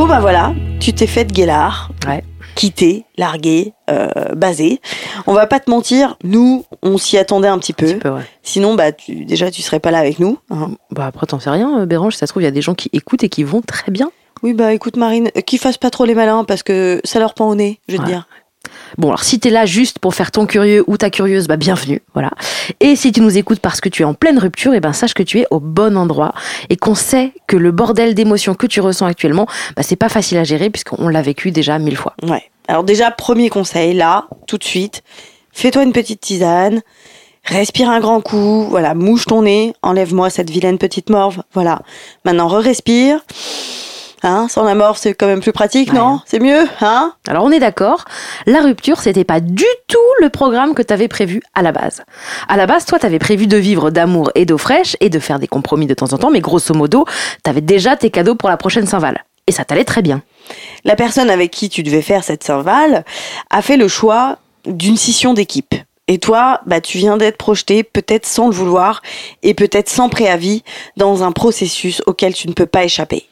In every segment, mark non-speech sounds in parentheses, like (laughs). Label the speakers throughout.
Speaker 1: Bon bah voilà, tu t'es fait de guélard,
Speaker 2: Ouais.
Speaker 1: quitté, largué, euh, basé. On va pas te mentir, nous, on s'y attendait un petit peu.
Speaker 2: Un petit peu, ouais.
Speaker 1: Sinon, bah tu, déjà, tu serais pas là avec nous. hein.
Speaker 2: Bah après, t'en sais rien, euh, Bérange, ça se trouve, il y a des gens qui écoutent et qui vont très bien.
Speaker 1: Oui, bah écoute, Marine, euh, qu'ils fassent pas trop les malins parce que ça leur pend au nez, je te
Speaker 2: Ouais.
Speaker 1: dire.
Speaker 2: Bon, alors si t'es là juste pour faire ton curieux ou ta curieuse, bah bienvenue, voilà. Et si tu nous écoutes parce que tu es en pleine rupture, et ben sache que tu es au bon endroit et qu'on sait que le bordel d'émotions que tu ressens actuellement, bah c'est pas facile à gérer puisqu'on l'a vécu déjà mille fois.
Speaker 1: Ouais. Alors déjà, premier conseil, là, tout de suite, fais-toi une petite tisane, respire un grand coup, voilà, mouche ton nez, enlève-moi cette vilaine petite morve, voilà. Maintenant, re-respire. Hein, sans la morve, c'est quand même plus pratique,
Speaker 2: Ouais.
Speaker 1: non C'est mieux, hein
Speaker 2: Alors on est d'accord, la rupture c'était pas du tout le programme que t'avais prévu à la base. À la base, toi t'avais prévu de vivre d'amour et d'eau fraîche et de faire des compromis de temps en temps, mais grosso modo, t'avais déjà tes cadeaux pour la prochaine Saint-Val. Et ça t'allait très bien.
Speaker 1: La personne avec qui tu devais faire cette Saint-Val a fait le choix d'une scission d'équipe. Et toi, bah, tu viens d'être projeté, peut-être sans le vouloir, et peut-être sans préavis, dans un processus auquel tu ne peux pas échapper.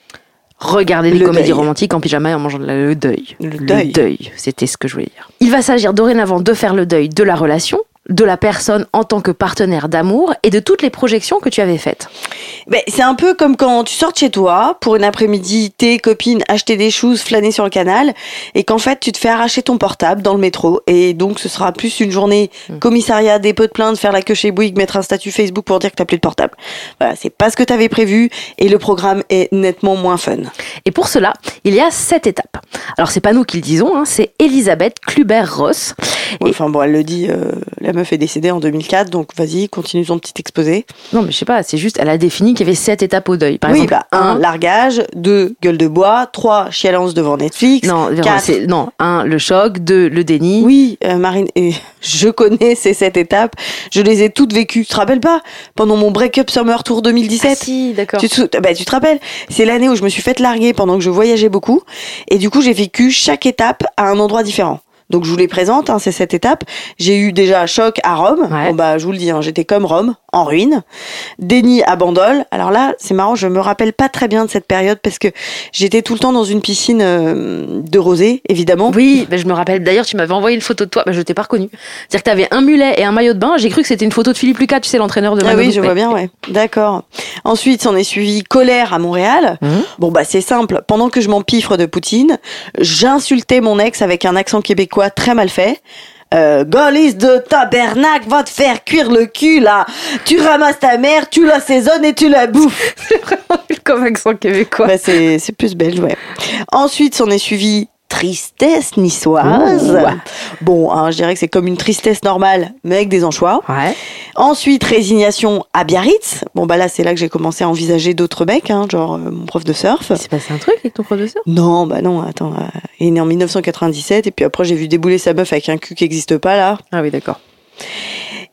Speaker 2: Regarder des
Speaker 1: Le
Speaker 2: comédies
Speaker 1: deuil.
Speaker 2: romantiques en pyjama et en mangeant de la- le deuil.
Speaker 1: Le deuil.
Speaker 2: c'était ce que je voulais dire. Il va s'agir dorénavant de faire le deuil de la relation, de la personne en tant que partenaire d'amour et de toutes les projections que tu avais faites.
Speaker 1: Ben, c'est un peu comme quand tu sors de chez toi pour une après-midi, tes copines acheter des choses, flâner sur le canal, et qu'en fait tu te fais arracher ton portable dans le métro, et donc ce sera plus une journée commissariat, dépôt de plainte, faire la queue chez Bouygues, mettre un statut Facebook pour dire que t'as plus de portable. Voilà, c'est pas ce que t'avais prévu, et le programme est nettement moins fun.
Speaker 2: Et pour cela, il y a sept étapes. Alors c'est pas nous qui le disons, hein, c'est Elisabeth Kluber-Ross.
Speaker 1: Enfin bon, elle le dit, euh, la meuf est décédée en 2004, donc vas-y, continue ton petit exposé.
Speaker 2: Non mais je sais pas, c'est juste, elle a défini qu'il y avait sept étapes au deuil. Par
Speaker 1: oui,
Speaker 2: exemple,
Speaker 1: bah, un,
Speaker 2: un,
Speaker 1: largage, deux, gueule de bois, trois, chialance devant Netflix,
Speaker 2: non,
Speaker 1: quatre,
Speaker 2: c'est- non, un, le choc, deux, le déni.
Speaker 1: Oui, euh, Marine, et (laughs) je connais ces sept étapes. Je les ai toutes vécues. Tu te rappelles pas Pendant mon break-up Summer Tour
Speaker 2: Ah,
Speaker 1: 2017
Speaker 2: si, d'accord.
Speaker 1: tu te, bah, tu te rappelles C'est l'année où je me suis faite larguer pendant que je voyageais beaucoup. Et du coup, j'ai vécu chaque étape à un endroit différent. Donc je vous les présente, hein, c'est cette étape. J'ai eu déjà choc à Rome.
Speaker 2: Ouais.
Speaker 1: Bon bah je vous le dis, hein, j'étais comme Rome, en ruine. Déni à Bandol. Alors là, c'est marrant, je me rappelle pas très bien de cette période parce que j'étais tout le temps dans une piscine euh, de rosée, évidemment.
Speaker 2: Oui, ben, je me rappelle. D'ailleurs, tu m'avais envoyé une photo de toi, ben, je t'ai pas reconnu. C'est-à-dire que tu avais un mulet et un maillot de bain. J'ai cru que c'était une photo de Philippe Lucas, tu sais, l'entraîneur de
Speaker 1: Ah oui, je vois bien, ouais. D'accord. Ensuite, s'en est suivi colère à Montréal.
Speaker 2: Mhm.
Speaker 1: Bon, bah, c'est simple. Pendant que je m'empiffre de Poutine, j'insultais mon ex avec un accent québécois très mal fait. Euh, de tabernacle, va te faire cuire le cul, là. Tu ramasses ta mère, tu l'assaisonnes et tu la bouffes. (laughs)
Speaker 2: Comme accent québécois.
Speaker 1: Bah, c'est, c'est plus belge, ouais. Ensuite, s'en est suivi tristesse niçoise.
Speaker 2: Ouh.
Speaker 1: Bon, hein, je dirais que c'est comme une tristesse normale, mais avec des anchois.
Speaker 2: Ouais.
Speaker 1: Ensuite, résignation à Biarritz. Bon, bah là, c'est là que j'ai commencé à envisager d'autres mecs, hein, genre euh, mon prof de surf.
Speaker 2: Il s'est passé un truc avec ton professeur
Speaker 1: Non, bah non, attends. euh, il est né en 1997, et puis après, j'ai vu débouler sa meuf avec un cul qui n'existe pas, là.
Speaker 2: Ah oui, d'accord.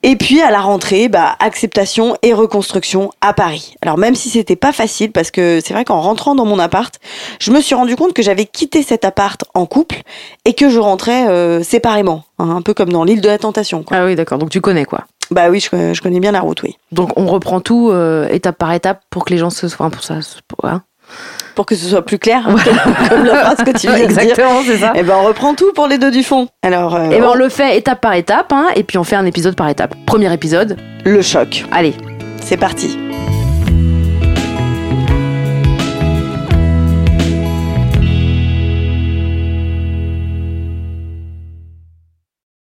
Speaker 1: Et puis, à la rentrée, bah, acceptation et reconstruction à Paris. Alors, même si c'était pas facile, parce que c'est vrai qu'en rentrant dans mon appart, je me suis rendu compte que j'avais quitté cet appart en couple et que je rentrais euh, séparément. hein, un peu comme dans l'île de la tentation, quoi.
Speaker 2: Ah oui, d'accord. Donc tu connais quoi.
Speaker 1: Bah oui, je, je connais bien la route, oui.
Speaker 2: Donc on reprend tout euh, étape par étape pour que les gens se soient. Pour ça, pour, hein.
Speaker 1: Pour que ce soit plus clair, (laughs) comme la phrase que tu viens de dire.
Speaker 2: Exactement, c'est ça.
Speaker 1: Eh ben, on reprend tout pour les deux du fond. Alors, euh,
Speaker 2: Et ben on le fait étape par étape, hein, et puis on fait un épisode par étape. Premier épisode,
Speaker 1: le choc.
Speaker 2: allez.
Speaker 1: C'est parti.